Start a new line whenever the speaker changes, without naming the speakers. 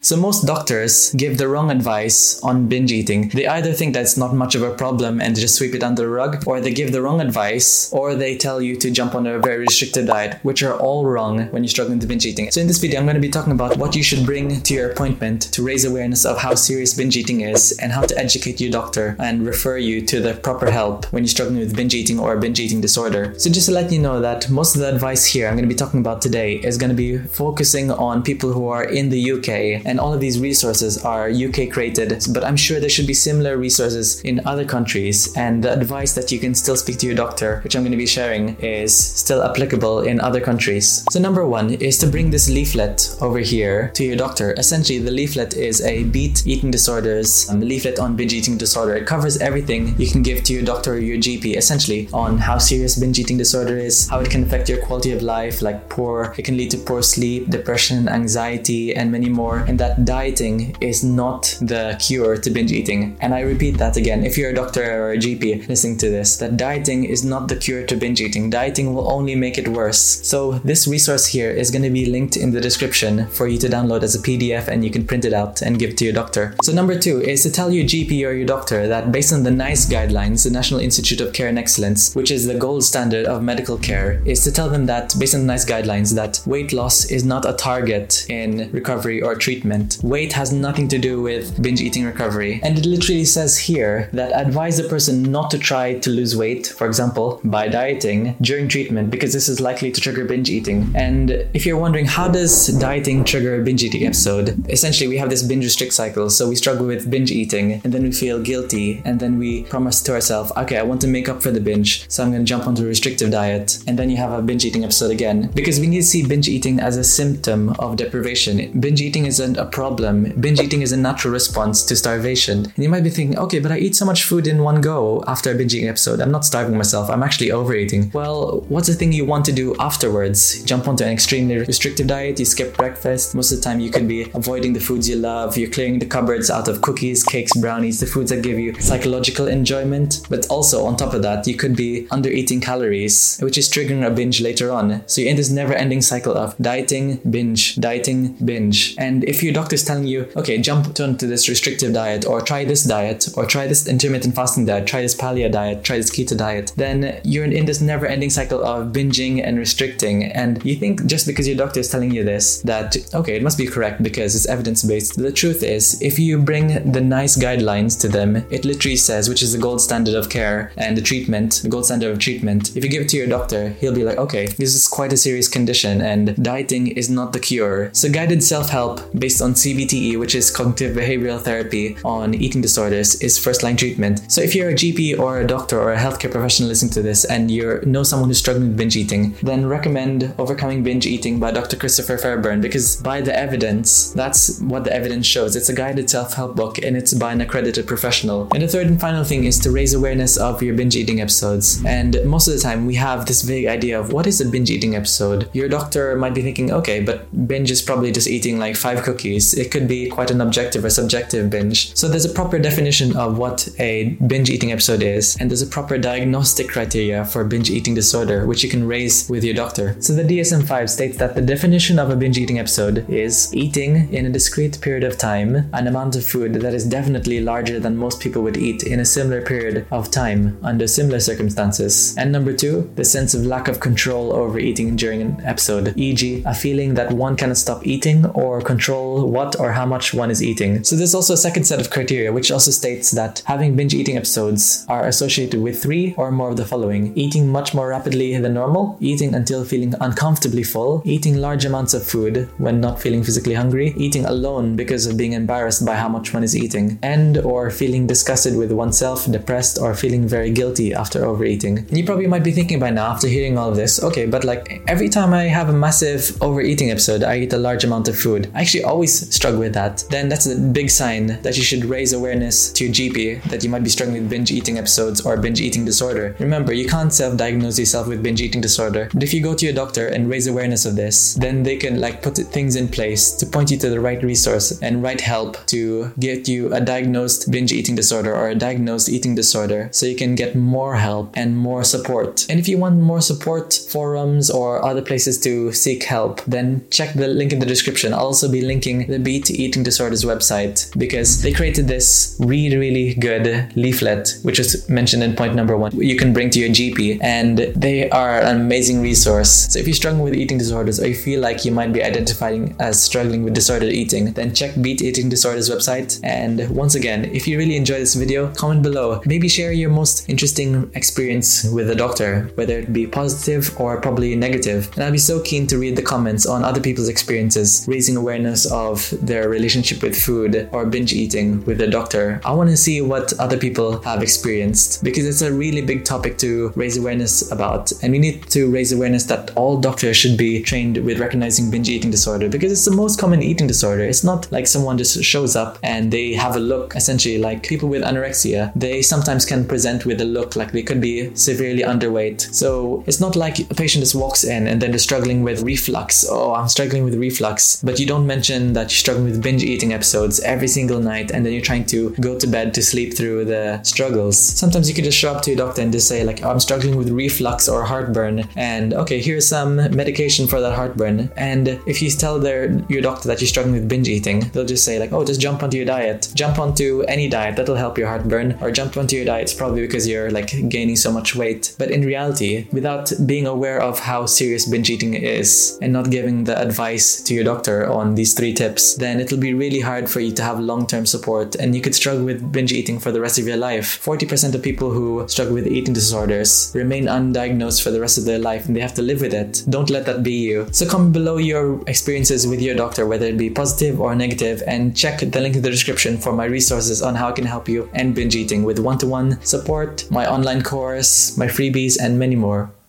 So most doctors give the wrong advice on binge eating. They either think that's not much of a problem and just sweep it under the rug, or they give the wrong advice, or they tell you to jump on a very restricted diet, which are all wrong when you're struggling with binge eating. So in this video, I'm going to be talking about what you should bring to your appointment to raise awareness of how serious binge eating is and how to educate your doctor and refer you to the proper help when you're struggling with binge eating or binge eating disorder. So just to let you know that most of the advice here I'm going to be talking about today is going to be focusing on people who are in the UK and all of these resources are UK created, but I'm sure there should be similar resources in other countries. And the advice that you can still speak to your doctor, which I'm going to be sharing, is still applicable in other countries. So, number one is to bring this leaflet over here to your doctor. Essentially, the leaflet is a beat eating disorders um, leaflet on binge eating disorder. It covers everything you can give to your doctor or your GP, essentially, on how serious binge eating disorder is, how it can affect your quality of life, like poor, it can lead to poor sleep, depression, anxiety, and many more. And that dieting is not the cure to binge eating. And I repeat that again. If you're a doctor or a GP listening to this, that dieting is not the cure to binge eating. Dieting will only make it worse. So this resource here is going to be linked in the description for you to download as a PDF and you can print it out and give it to your doctor. So number two is to tell your GP or your doctor that based on the NICE guidelines, the National Institute of Care and Excellence, which is the gold standard of medical care, is to tell them that based on the NICE guidelines that weight loss is not a target in recovery or treatment weight has nothing to do with binge eating recovery. And it literally says here that advise the person not to try to lose weight, for example, by dieting during treatment because this is likely to trigger binge eating. And if you're wondering how does dieting trigger a binge eating episode, essentially we have this binge restrict cycle. So we struggle with binge eating and then we feel guilty and then we promise to ourselves, okay, I want to make up for the binge, so I'm going to jump onto a restrictive diet. And then you have a binge eating episode again because we need to see binge eating as a symptom of deprivation. Binge eating isn't a problem. Binge eating is a natural response to starvation. And you might be thinking, okay, but I eat so much food in one go after a binge eating episode. I'm not starving myself. I'm actually overeating. Well, what's the thing you want to do afterwards? Jump onto an extremely restrictive diet. You skip breakfast. Most of the time, you could be avoiding the foods you love. You're clearing the cupboards out of cookies, cakes, brownies, the foods that give you psychological enjoyment. But also, on top of that, you could be under eating calories, which is triggering a binge later on. So you're in this never ending cycle of dieting, binge, dieting, binge. And if your doctor's telling you, okay, jump onto this restrictive diet, or try this diet, or try this intermittent fasting diet, try this paleo diet, try this keto diet, then you're in this never ending cycle of binging and restricting. And you think just because your doctor is telling you this, that, okay, it must be correct because it's evidence based. The truth is, if you bring the NICE guidelines to them, it literally says, which is the gold standard of care and the treatment, the gold standard of treatment. If you give it to your doctor, he'll be like, okay, this is quite a serious condition and dieting is not the cure. So guided self help based on CBT CBTE, which is cognitive behavioral therapy on eating disorders, is first line treatment. So if you're a GP or a doctor or a healthcare professional listening to this and you know someone who's struggling with binge eating, then recommend Overcoming Binge Eating by Dr. Christopher Fairburn because by the evidence, that's what the evidence shows. It's a guided self help book and it's by an accredited professional. And the third and final thing is to raise awareness of your binge eating episodes. And most of the time, we have this vague idea of what is a binge eating episode. Your doctor might be thinking, okay, but binge is probably just eating like five cookies. It could be quite an objective or subjective binge. So there's a proper definition of what a binge eating episode is, and there's a proper diagnostic criteria for binge eating disorder, which you can raise with your doctor. So the DSM 5 states that the definition of a binge eating episode is eating in a discrete period of time an amount of food that is definitely larger than most people would eat in a similar period of time under similar circumstances. And number two, the sense of lack of control over eating during an episode, e.g., a feeling that one cannot stop eating or control what or how much one is eating. So there's also a second set of criteria which also states that having binge eating episodes are associated with three or more of the following eating much more rapidly than normal, eating until feeling uncomfortably full, eating large amounts of food when not feeling physically hungry, eating alone because of being embarrassed by how much one is eating, and or feeling disgusted with oneself, depressed, or feeling very guilty after overeating. And you probably might be thinking by now after hearing all of this, okay, but like every time I have a massive overeating episode, I eat a large amount of food. I actually always struggle with that. Then that's a big sign that you should raise awareness to your GP that you might be struggling with binge eating episodes or binge eating disorder. Remember, you can't self-diagnose yourself with binge eating disorder, but if you go to your doctor and raise awareness of this, then they can like put things in place to point you to the right resource and right help to get you a diagnosed binge eating disorder or a diagnosed eating disorder so you can get more help and more support. And if you want more support, forums or other places to seek help, then check the link in the description. I'll also be linking the Beat Eating Disorders website because they created this really, really good leaflet, which is mentioned in point number one. You can bring to your GP, and they are an amazing resource. So if you're struggling with eating disorders or you feel like you might be identifying as struggling with disordered eating, then check Beat Eating Disorders website. And once again, if you really enjoy this video, comment below. Maybe share your most interesting experience with a doctor, whether it be positive or probably negative. And I'll be so keen to read the comments on other people's experiences, raising awareness of their relationship with food or binge eating with a doctor. I want to see what other people have experienced because it's a really big topic to raise awareness about. And we need to raise awareness that all doctors should be trained with recognizing binge eating disorder because it's the most common eating disorder. It's not like someone just shows up and they have a look essentially like people with anorexia. They sometimes can present with a look like they could be severely underweight. So it's not like a patient just walks in and then they're struggling with reflux. Oh, I'm struggling with reflux. But you don't mention that you're struggling with binge eating episodes every single night and then you're trying to go to bed to sleep through the struggles. Sometimes you could just show up to your doctor and just say, like, oh, I'm struggling with reflux or heartburn. And okay, here's some medication for that heartburn. And if you tell their your doctor that you're struggling with binge eating, they'll just say, like, oh, just jump onto your diet. Jump onto any diet that'll help your heartburn, or jump onto your diet it's probably because you're like gaining so much weight. But in reality, without being aware of how serious binge eating is and not giving the advice to your doctor on these three tips, then it'll be really hard for you to have long term support and you could struggle with binge eating for the rest of your life. 40% of people who struggle with eating disorders remain undiagnosed for the rest of their life and they have to live with it. Don't let that be you. So comment below your experiences with your doctor, whether it be positive or negative, and check the link in the description for my resources on how I can help you end binge eating with one to one support, my online course, my freebies, and many more.